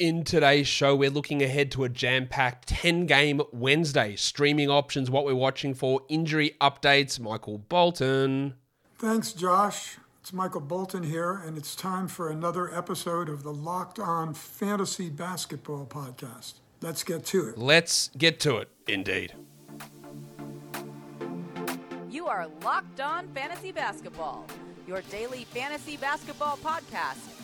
In today's show, we're looking ahead to a jam packed 10 game Wednesday. Streaming options, what we're watching for, injury updates. Michael Bolton. Thanks, Josh. It's Michael Bolton here, and it's time for another episode of the Locked On Fantasy Basketball Podcast. Let's get to it. Let's get to it, indeed. You are Locked On Fantasy Basketball, your daily fantasy basketball podcast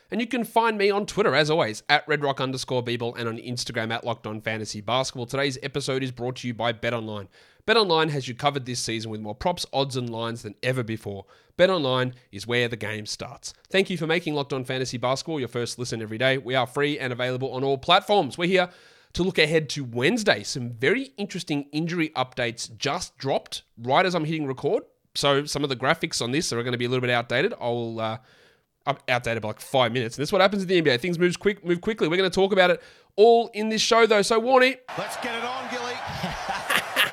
And you can find me on Twitter, as always, at redrock underscore bball and on Instagram at Locked On Fantasy Basketball. Today's episode is brought to you by BetOnline. BetOnline has you covered this season with more props, odds, and lines than ever before. BetOnline is where the game starts. Thank you for making Locked On Fantasy Basketball your first listen every day. We are free and available on all platforms. We're here to look ahead to Wednesday. Some very interesting injury updates just dropped right as I'm hitting record. So some of the graphics on this are going to be a little bit outdated. I'll uh, outdated by like five minutes. And this is what happens in the NBA. Things moves quick, move quickly. We're going to talk about it all in this show, though. So Warnie, let's get it on, Gilly.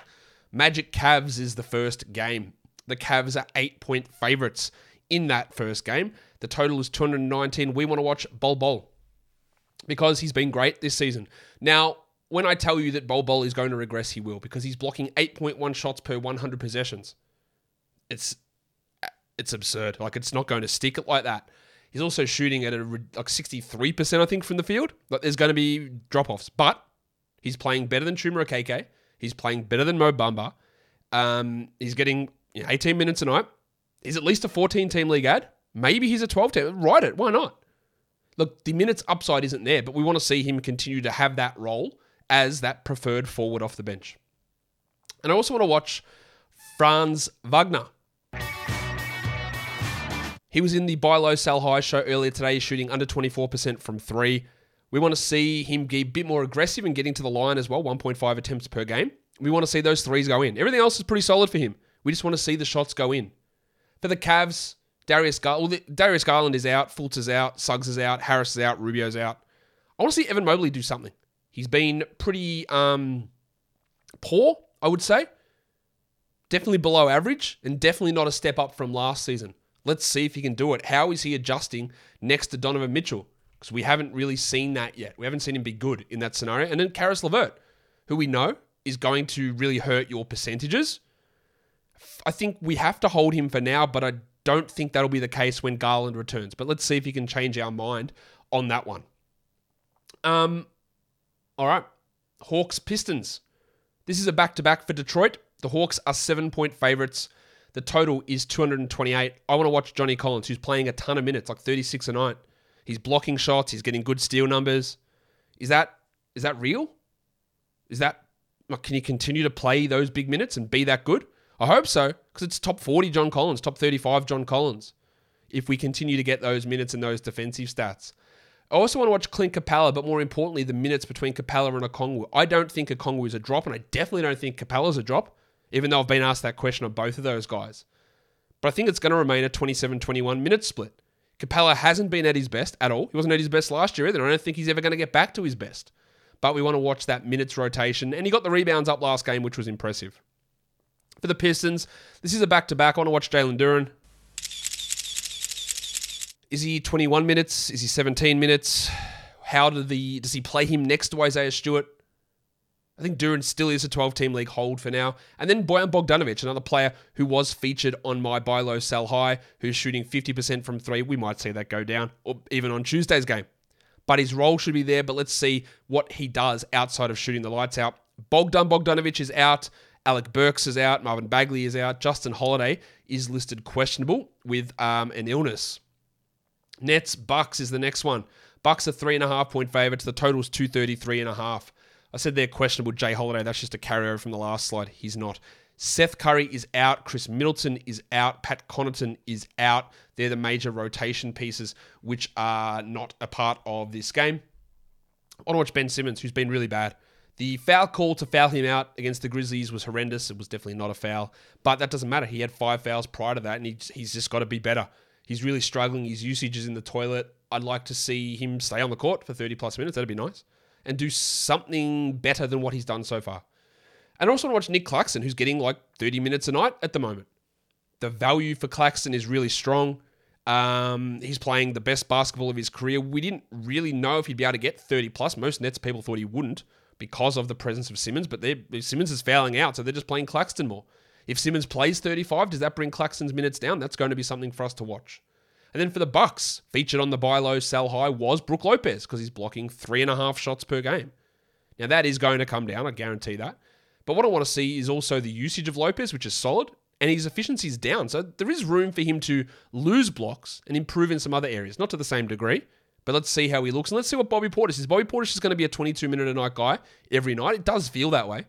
Magic Cavs is the first game. The Cavs are eight point favorites in that first game. The total is 219. We want to watch Bol Bol because he's been great this season. Now, when I tell you that Bol Bol is going to regress, he will because he's blocking 8.1 shots per 100 possessions. It's it's absurd. Like it's not going to stick it like that. He's also shooting at a like 63%, I think, from the field. Like there's going to be drop offs, but he's playing better than Chuma Okeke. He's playing better than Mo Bamba. Um, he's getting you know, 18 minutes a night. He's at least a 14 team league ad. Maybe he's a 12 team. Write it. Why not? Look, the minutes upside isn't there, but we want to see him continue to have that role as that preferred forward off the bench. And I also want to watch Franz Wagner. He was in the buy low, sell high show earlier today, shooting under 24% from three. We want to see him be a bit more aggressive and getting to the line as well, 1.5 attempts per game. We want to see those threes go in. Everything else is pretty solid for him. We just want to see the shots go in. For the Cavs, Darius Garland, well, Darius Garland is out, Fultz is out, Suggs is out, Harris is out, Rubio's out. I want to see Evan Mobley do something. He's been pretty um, poor, I would say. Definitely below average and definitely not a step up from last season. Let's see if he can do it. How is he adjusting next to Donovan Mitchell? because we haven't really seen that yet. We haven't seen him be good in that scenario. And then Caris LeVert, who we know is going to really hurt your percentages. I think we have to hold him for now, but I don't think that'll be the case when Garland returns. But let's see if he can change our mind on that one. Um, all right, Hawks Pistons. This is a back to back for Detroit. The Hawks are seven point favorites. The total is 228. I want to watch Johnny Collins, who's playing a ton of minutes, like 36 a night. He's blocking shots. He's getting good steal numbers. Is that is that real? Is that can he continue to play those big minutes and be that good? I hope so because it's top 40 John Collins, top 35 John Collins. If we continue to get those minutes and those defensive stats. I also want to watch Clint Capela, but more importantly, the minutes between Capela and Okongwu. I don't think Okongwu is a drop, and I definitely don't think Capela's a drop, even though I've been asked that question of both of those guys. But I think it's going to remain a 27 21 minute split. Capela hasn't been at his best at all. He wasn't at his best last year either. I don't think he's ever going to get back to his best. But we want to watch that minutes rotation. And he got the rebounds up last game, which was impressive. For the Pistons, this is a back to back. I want to watch Jalen Duren. Is he 21 minutes? Is he 17 minutes? How did the does he play him next to Isaiah Stewart? I think Duren still is a 12 team league hold for now. And then Bojan Bogdanovic, another player who was featured on my buy low, sell high, who's shooting 50% from three. We might see that go down, or even on Tuesday's game. But his role should be there. But let's see what he does outside of shooting the lights out. Bogdan Bogdanovic is out. Alec Burks is out. Marvin Bagley is out. Justin Holiday is listed questionable with um, an illness. Nets Bucks is the next one. Bucks are three and a half point favorites. The total is 233 and a half. I said they're questionable. Jay Holiday, that's just a carryover from the last slide. He's not. Seth Curry is out. Khris Middleton is out. Pat Connaughton is out. They're the major rotation pieces which are not a part of this game. I want to watch Ben Simmons, who's been really bad. The foul call to foul him out against the Grizzlies was horrendous. It was definitely not a foul, but that doesn't matter. He had five fouls prior to that, and he's just got to be better. He's really struggling. His usage is in the toilet. I'd like to see him stay on the court for 30 plus minutes. That'd be nice. And do something better than what he's done so far. And I also want to watch Nick Claxton, who's getting like 30 minutes a night at the moment. The value for Claxton is really strong. Um, he's playing the best basketball of his career. We didn't really know if he'd be able to get 30 plus. Most Nets people thought he wouldn't because of the presence of Simmons, but Simmons is fouling out, so they're just playing Claxton more. If Simmons plays 35, does that bring Claxton's minutes down? That's going to be something for us to watch. And then for the Bucks, featured on the buy low, sell high was Brook Lopez because he's blocking three and a half shots per game. Now that is going to come down, I guarantee that. But what I want to see is also the usage of Lopez, which is solid, and his efficiency is down. So there is room for him to lose blocks and improve in some other areas, not to the same degree. But let's see how he looks, and let's see what Bobby Portis is. Bobby Portis is going to be a 22 minute a night guy every night. It does feel that way.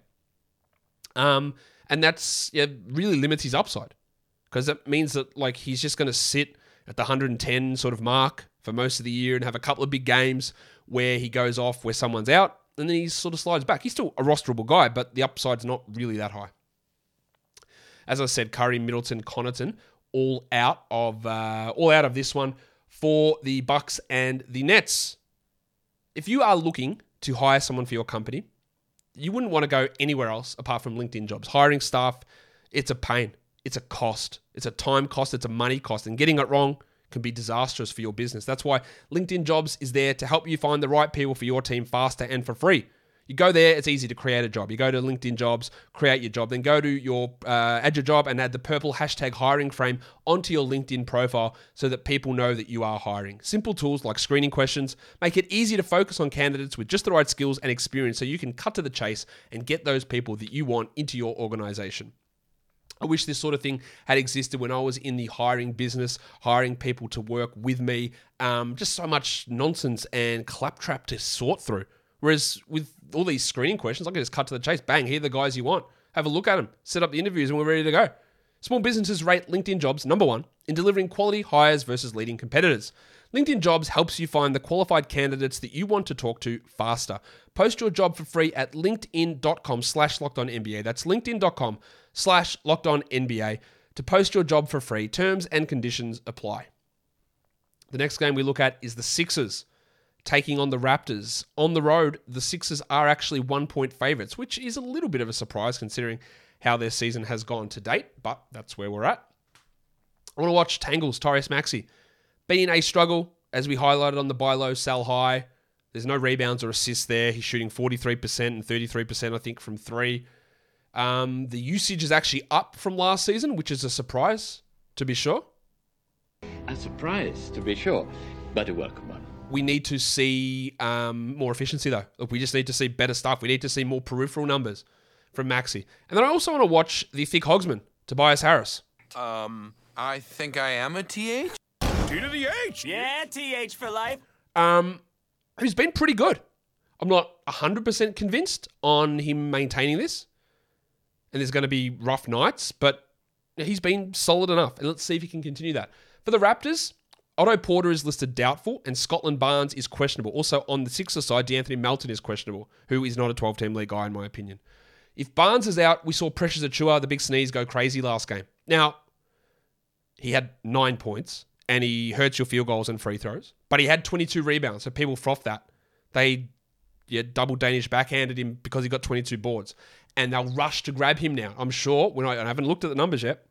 Um, and that's yeah, really limits his upside because that means that like he's just going to sit at the 110 sort of mark for most of the year and have a couple of big games where he goes off where someone's out and then he sort of slides back. He's still a rosterable guy, but the upside's not really that high. As I said, Curry, Middleton, Connaughton, all out of uh, all out of this one for the Bucks and the Nets. If you are looking to hire someone for your company, you wouldn't want to go anywhere else apart from LinkedIn jobs. Hiring staff, it's a pain. It's a cost. It's a time cost. It's a money cost. And getting it wrong can be disastrous for your business. That's why LinkedIn Jobs is there to help you find the right people for your team faster and for free. You go there, it's easy to create a job. You go to LinkedIn Jobs, create your job, then go to your uh, add your job and add the purple hashtag hiring frame onto your LinkedIn profile so that people know that you are hiring. Simple tools like screening questions make it easy to focus on candidates with just the right skills and experience so you can cut to the chase and get those people that you want into your organization. I wish this sort of thing had existed when I was in the hiring business, hiring people to work with me. Um, just so much nonsense and claptrap to sort through. Whereas with all these screening questions, I can just cut to the chase. Bang, here are the guys you want. Have a look at them, set up the interviews, and we're ready to go. Small businesses rate LinkedIn jobs number one in delivering quality hires versus leading competitors. LinkedIn Jobs helps you find the qualified candidates that you want to talk to faster. Post your job for free at linkedin.com slash locked on NBA. That's linkedin.com slash locked on NBA to post your job for free. Terms and conditions apply. The next game we look at is the Sixers taking on the Raptors. On the road, the Sixers are actually one point favourites, which is a little bit of a surprise considering how their season has gone to date, but that's where we're at. I want to watch Tangles, Tyrese Maxey. Being a struggle, as we highlighted on the buy low, sell high. There's no rebounds or assists there. He's shooting 43% and 33%, I think, from three. Um, the usage is actually up from last season, which is a surprise, to be sure. A surprise, to be sure, but a welcome one. We need to see um, more efficiency, though. Look, we just need to see better stuff. We need to see more peripheral numbers from Maxey. And then I also want to watch the thick Hogsman, Tobias Harris. Um, I think I am a TH. T to the H. Yeah, TH for life. Um, who's been pretty good. I'm not 100% convinced on him maintaining this. And there's going to be rough nights, but he's been solid enough. And let's see if he can continue that. For the Raptors, Otto Porter is listed doubtful, and Scotland Barnes is questionable. Also, on the Sixers side, De'Anthony Melton is questionable, who is not a 12 team league guy, in my opinion. If Barnes is out, we saw Precious Achiuwa, the big sneeze, go crazy last game. Now, he had nine points, and he hurts your field goals and free throws, but he had 22 rebounds, so people froth that. They yeah, double Danish backhanded him because he got 22 boards. And they'll rush to grab him now. I'm sure, when I, I haven't looked at the numbers yet,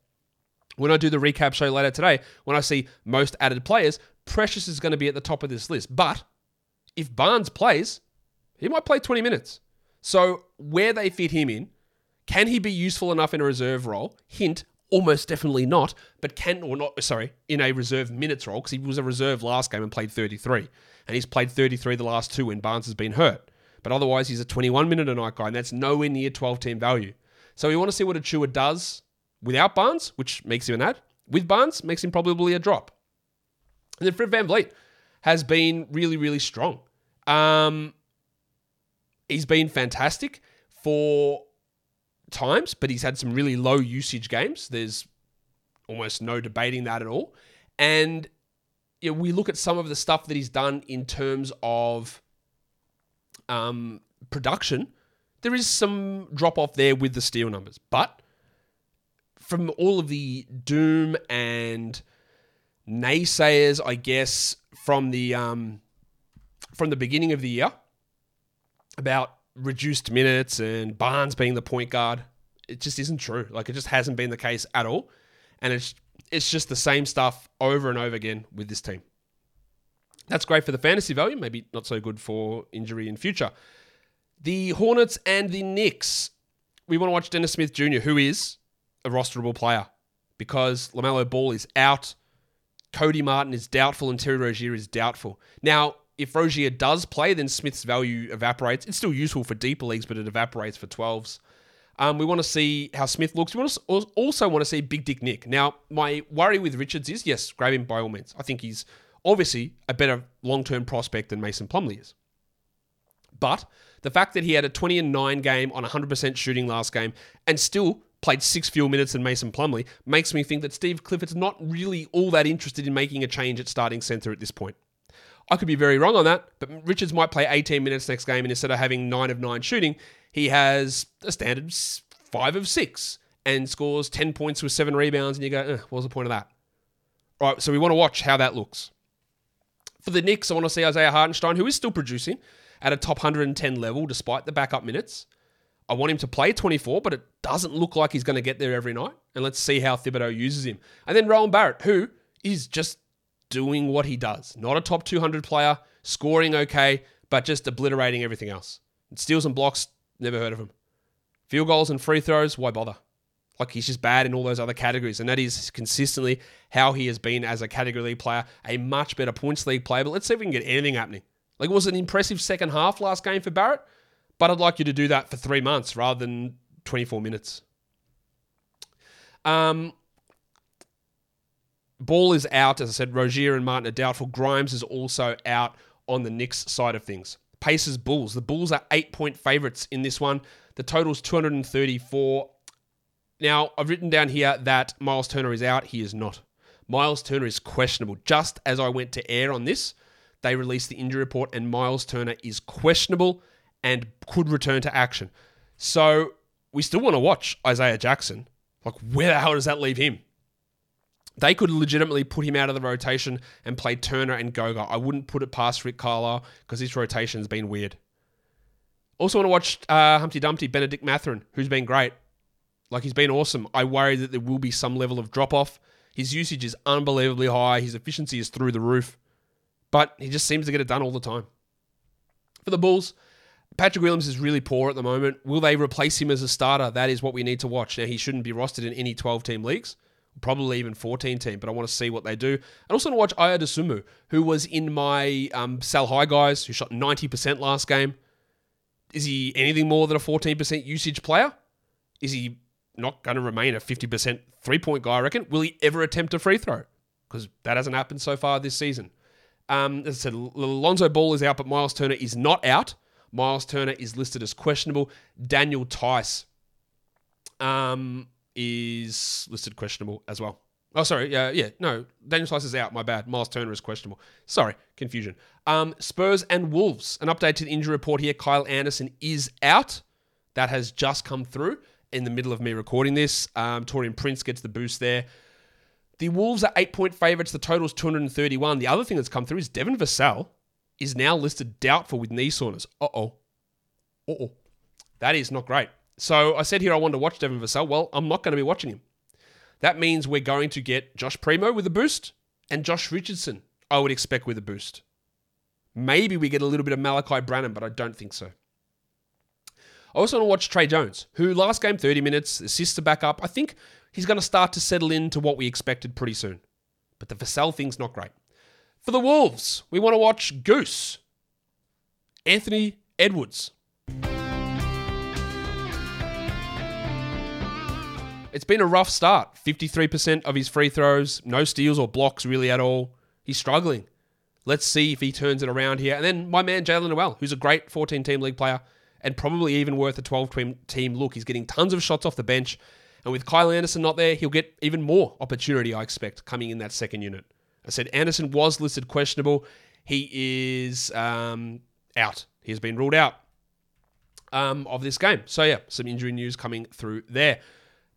when I do the recap show later today, when I see most added players, Precious is going to be at the top of this list. But if Barnes plays, he might play 20 minutes. So where they fit him in, can he be useful enough in a reserve role? Hint, almost definitely not, but can or not, sorry, in a reserve minutes role, because he was a reserve last game and played 33. And he's played 33 the last two when Barnes has been hurt. But otherwise, he's a 21 minute a night guy, and that's nowhere near 12 team value. So we want to see what Achiuwa does without Barnes, which makes him an ad. With Barnes, makes him probably a drop. And then Fred VanVleet has been really, really strong. Um, he's been fantastic for times, but he's had some really low usage games. There's almost no debating that at all. And you know, we look at some of the stuff that he's done in terms of um, production. There is some drop off there with the steal numbers, but from all of the doom and naysayers, I guess, from the um, from the beginning of the year about reduced minutes and Barnes being the point guard. It just isn't true. Like it just hasn't been the case at all, and it's it's just the same stuff over and over again with this team. That's great for the fantasy value, maybe not so good for injury in future. The Hornets and the Knicks. We want to watch Dennis Smith Jr., who is a rosterable player because LaMelo Ball is out. Cody Martin is doubtful and Terry Rozier is doubtful. Now, if Rozier does play, then Smith's value evaporates. It's still useful for deeper leagues, but it evaporates for 12s. Um, we want to see how Smith looks. We want to also want to see Big Dick Nick. Now, my worry with Richards is yes, grab him by all means. I think he's obviously a better long term prospect than Mason Plumlee is. But the fact that he had a 20 and 9 game on 100% shooting last game and still played six fewer minutes than Mason Plumlee makes me think that Steve Clifford's not really all that interested in making a change at starting center at this point. I could be very wrong on that, but Richards might play 18 minutes next game, and instead of having 9 of 9 shooting, he has a standard 5 of 6 and scores 10 points with 7 rebounds, and you go, eh, what's the point of that? All right, so we want to watch how that looks. For the Knicks, I want to see Isaiah Hartenstein, who is still producing at a top 110 level despite the backup minutes. I want him to play 24, but it doesn't look like he's going to get there every night. And let's see how Thibodeau uses him. And then Rowan Barrett, who is just doing what he does. Not a top 200 player, scoring okay, but just obliterating everything else. Steals and blocks, never heard of him. Field goals and free throws, why bother? Like he's just bad in all those other categories. And that is consistently how he has been as a category league player, a much better points league player. But let's see if we can get anything happening. Like it was an impressive second half last game for Barrett, but I'd like you to do that for three months rather than 24 minutes. Um, Ball is out, as I said. Rozier and Martin are doubtful. Grimes is also out on the Knicks side of things. Pacers Bulls. The Bulls are eight point favorites in this one. The total is 234. Now, I've written down here that Miles Turner is out. He is not. Miles Turner is questionable. Just as I went to air on this, they released the injury report, and Miles Turner is questionable and could return to action. So we still want to watch Isaiah Jackson. Like, where the hell does that leave him? They could legitimately put him out of the rotation and play Turner and Goga. I wouldn't put it past Rick Carlisle because his rotation's been weird. Also want to watch uh, Humpty Dumpty, Bennedict Mathurin, who's been great. Like he's been awesome. I worry that there will be some level of drop off. His usage is unbelievably high. His efficiency is through the roof, but he just seems to get it done all the time. For the Bulls, Patrick Williams is really poor at the moment. Will they replace him as a starter? That is what we need to watch. Now he shouldn't be rostered in any 12 team leagues probably even 14 team, but I want to see what they do. And also want to watch Ayo Dosunmu, who was in my um, sell high guys, who shot 90% last game. Is he anything more than a 14% usage player? Is he not going to remain a 50% three point guy, I reckon? Will he ever attempt a free throw? Because that hasn't happened so far this season. Um, as I said, Lonzo Ball is out, but Miles Turner is not out. Miles Turner is listed as questionable. Daniel Theis Um, is listed questionable as well. Oh, sorry. Yeah, yeah. No, Daniel Theis is out. My bad. Miles Turner is questionable. Sorry, confusion. Um, Spurs and Wolves. An update to the injury report here. Kyle Anderson is out. That has just come through in the middle of me recording this. Um, Taurean Prince gets the boost there. The Wolves are eight point favourites. The total is 231. The other thing that's come through is Devin Vassell is now listed doubtful with knee soreness. Uh oh. Uh oh. That is not great. So I said here I wanted to watch Devin Vassell. Well, I'm not going to be watching him. That means we're going to get Josh Primo with a boost and Josh Richardson, I would expect, with a boost. Maybe we get a little bit of Malaki Branham, but I don't think so. I also want to watch Tre Jones, who last game 30 minutes, assists to back up. I think he's going to start to settle into what we expected pretty soon. But the Vassell thing's not great. For the Wolves, we want to watch Goose, Anthony Edwards. It's been a rough start. 53% of his free throws, no steals or blocks really at all. He's struggling. Let's see if he turns it around here. And then my man Jaylen Nowell, who's a great 14 team league player and probably even worth a 12 team look. He's getting tons of shots off the bench. And with Kyle Anderson not there, he'll get even more opportunity, I expect, coming in that second unit. I said Anderson was listed questionable. He is um, out. He has been ruled out um, of this game. So, yeah, some injury news coming through there.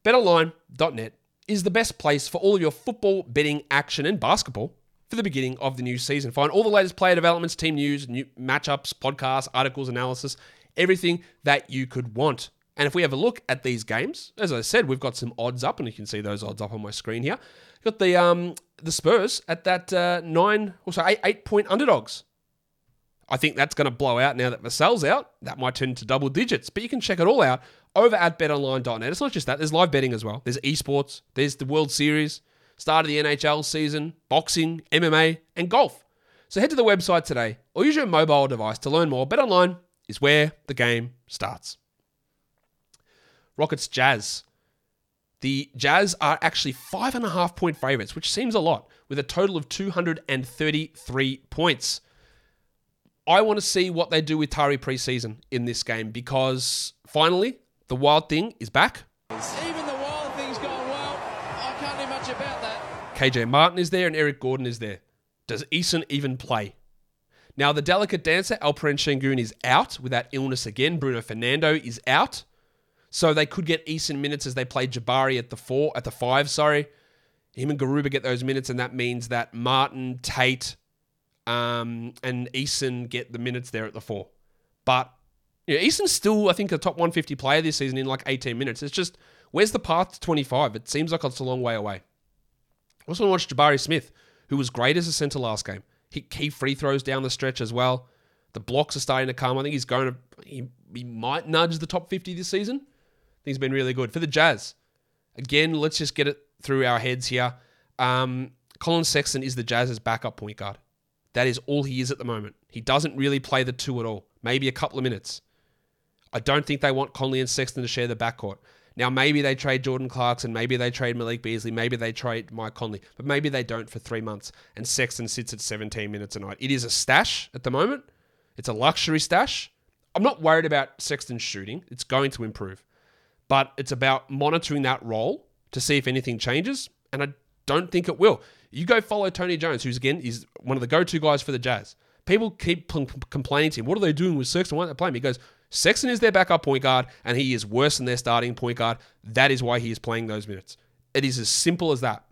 BetOnline.net is the best place for all of your football betting action and basketball for the beginning of the new season. Find all the latest player developments, team news, new matchups, podcasts, articles, analysis, everything that you could want. And if we have a look at these games, as I said, we've got some odds up, and you can see those odds up on my screen here. Got the um the Spurs at that uh, nine, also eight eight point underdogs. I think that's going to blow out now that Vassell's out. That might turn into double digits, but you can check it all out over at betonline.net. It's not just that, there's live betting as well. There's esports, there's the World Series, start of the NHL season, boxing, MMA, and golf. So head to the website today or use your mobile device to learn more. BetOnline is where the game starts. Rockets Jazz. The Jazz are actually five and a half point favorites, which seems a lot, with a total of 233 points. I want to see what they do with Tari Eason in this game because finally the wild thing is back. Even the wild thing's gone well. I can't do much about that. KJ Martin is there and Eric Gordon is there. Does Eason even play? Now, the delicate dancer, Alperen Sengun, is out with that illness again. Bruno Fernando is out. So they could get Eason minutes as they play Jabari at the four, at the five, sorry. Him and Garuba get those minutes, and that means that Martin, Tate, um, and Eason get the minutes there at the four. But you know, Eason's still, I think, a top 150 player this season in like 18 minutes. It's just, where's the path to 25? It seems like it's a long way away. Also watched Jabari Smith, who was great as a centre last game. Hit key free throws down the stretch as well. The blocks are starting to come. I think he's going to, he, he might nudge the top 50 this season. I think he's been really good. For the Jazz, again, let's just get it through our heads here. Um, Collin Sexton is the Jazz's backup point guard. That is all he is at the moment. He doesn't really play the two at all, maybe a couple of minutes. I don't think they want Conley and Sexton to share the backcourt. Now, maybe they trade Jordan Clarkson, maybe they trade Malik Beasley, maybe they trade Mike Conley, but maybe they don't for three months. And Sexton sits at 17 minutes a night. It is a stash at the moment. It's a luxury stash. I'm not worried about Sexton's shooting. It's going to improve. But it's about monitoring that role to see if anything changes. And I don't think it will. You go follow Tony Jones, who's again is one of the go-to guys for the Jazz. People keep p- complaining to him. What are they doing with Sexton? Why aren't they playing?" him? He goes, Sexton is their backup point guard, and he is worse than their starting point guard. That is why he is playing those minutes. It is as simple as that.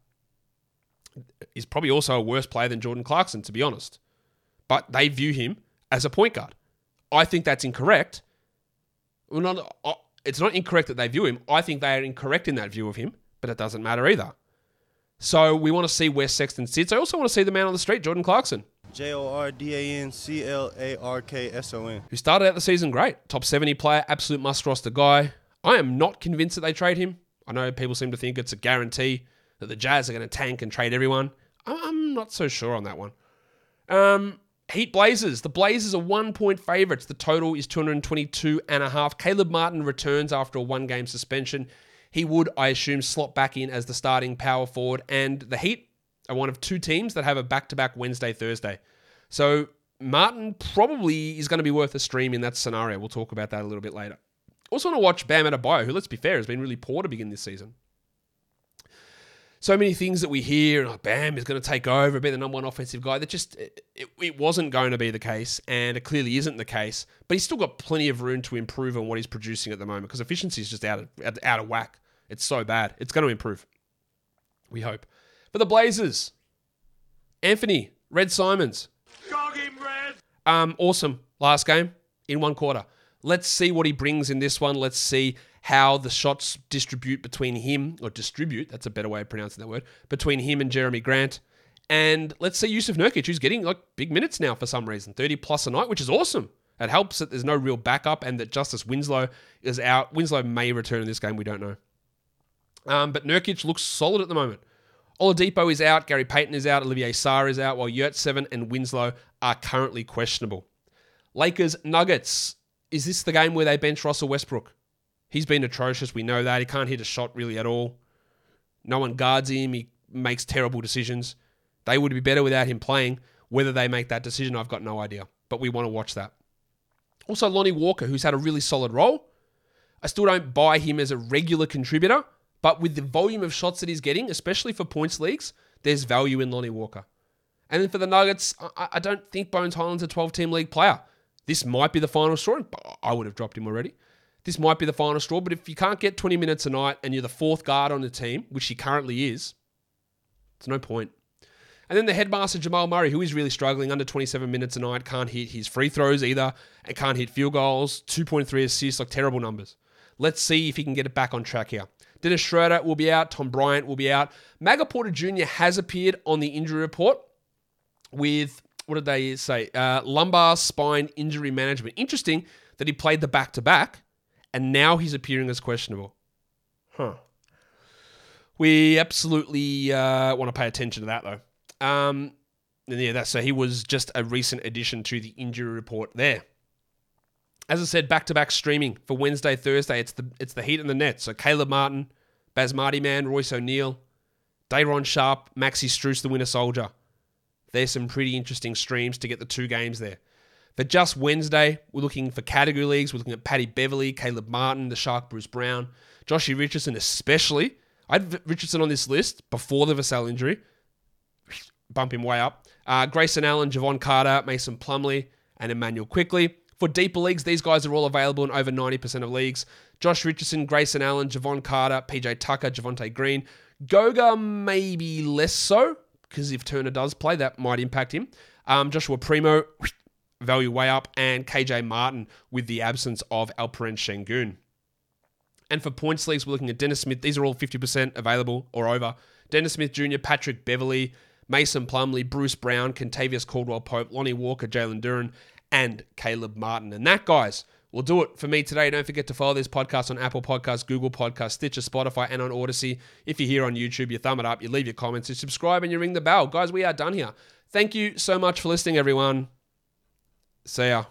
He's probably also a worse player than Jordan Clarkson, to be honest. But they view him as a point guard. I think that's incorrect. Well, not, uh, it's not incorrect that they view him. I think they are incorrect in that view of him, but it doesn't matter either. So we want to see where Sexton sits. I also want to see the man on the street, Jordan Clarkson. J O R D A N C L A R K S O N. Who started out the season great. Top 70 player, absolute must roster guy. I am not convinced that they trade him. I know people seem to think it's a guarantee that the Jazz are going to tank and trade everyone. I'm not so sure on that one. Um, Heat Blazers. The Blazers are one point favorites. The total is 222 and a half. Caleb Martin returns after a one game suspension. He would, I assume, slot back in as the starting power forward. And the Heat are one of two teams that have a back to back Wednesday, Thursday. So Martin probably is going to be worth a stream in that scenario. We'll talk about that a little bit later. Also want to watch Bam Adebayo, who, let's be fair, has been really poor to begin this season. So many things that we hear, like Bam is going to take over, be the number one offensive guy. That just it, it wasn't going to be the case, and it clearly isn't the case. But he's still got plenty of room to improve on what he's producing at the moment because efficiency is just out of out of whack. It's so bad. It's going to improve. We hope. For the Blazers, Anthony Red Simons, um, awesome last game in one quarter. Let's see what he brings in this one. Let's see how the shots distribute between him, or distribute, that's a better way of pronouncing that word, between him and Jerami Grant. And let's see Jusuf Nurkic, who's getting like big minutes now for some reason, 30 plus a night, which is awesome. It helps that there's no real backup and that Justice Winslow is out. Winslow may return in this game, we don't know. Um, but Nurkic looks solid at the moment. Oladipo is out, Gary Payton is out, Olivier Sarr is out, while Yurtseven and Winslow are currently questionable. Lakers Nuggets. Is this the game where they bench Russell Westbrook? He's been atrocious. We know that. He can't hit a shot really at all. No one guards him. He makes terrible decisions. They would be better without him playing. Whether they make that decision, I've got no idea. But we want to watch that. Also, Lonnie Walker, who's had a really solid role. I still don't buy him as a regular contributor, but with the volume of shots that he's getting, especially for points leagues, there's value in Lonnie Walker. And then for the Nuggets, I, I don't think Bones Hyland's a 12 team league player. This might be the final straw. I would have dropped him already. this might be the final straw. But if you can't get 20 minutes a night and you're the fourth guard on the team, which he currently is, it's no point. And then the headmaster Jamal Murray, who is really struggling, under 27 minutes a night, can't hit his free throws either, and can't hit field goals. 2.3 assists, like terrible numbers. Let's see if he can get it back on track here. Dennis Schroeder will be out. Tom Bryant will be out. Maga Porter Jr. has appeared on the injury report with, what did they say? Uh, lumbar spine injury management. Interesting that he played the back to back and now he's appearing as questionable. Huh. We absolutely uh, want to pay attention to that though. Um, yeah, that's so he was just a recent addition to the injury report there. As I said, back to back streaming for Wednesday, Thursday. It's the it's the Heat and the Nets. So Caleb Martin, Basmati Man, Royce O'Neal, Day'Ron Sharpe, Maxi Strus, the Winter Soldier. There's some pretty interesting streams to get the two games there. For just Wednesday, we're looking for category leagues. We're looking at Paddy Beverley, Caleb Martin, the Shark Bruce Brown, Joshy Richardson, especially. I had Richardson on this list before the Vassell injury. Bump him way up. Uh, Grayson Allen, Jevon Carter, Mason Plumlee, and Immanuel Quickley. For deeper leagues, these guys are all available in over 90% of leagues. Josh Richardson, Grayson Allen, Jevon Carter, PJ Tucker, Javonte Green. Goga, maybe less so, because if Turner does play, that might impact him. Um, Joshua Primo, value way up, and KJ Martin with the absence of Alperen Sengun. And for points leagues, we're looking at Dennis Smith. These are all 50% available or over. Dennis Smith Jr., Patrick Beverly, Mason Plumlee, Bruce Brown, Kentavious Caldwell Pope, Lonnie Walker, Jalen Duren, and Caleb Martin. And that, guys, will do it for me today. Don't forget to follow this podcast on Apple Podcasts, Google Podcasts, Stitcher, Spotify, and on Odysee. If you're here on YouTube, you thumb it up, you leave your comments, you subscribe, and you ring the bell. Guys, we are done here. Thank you so much for listening, everyone. See ya.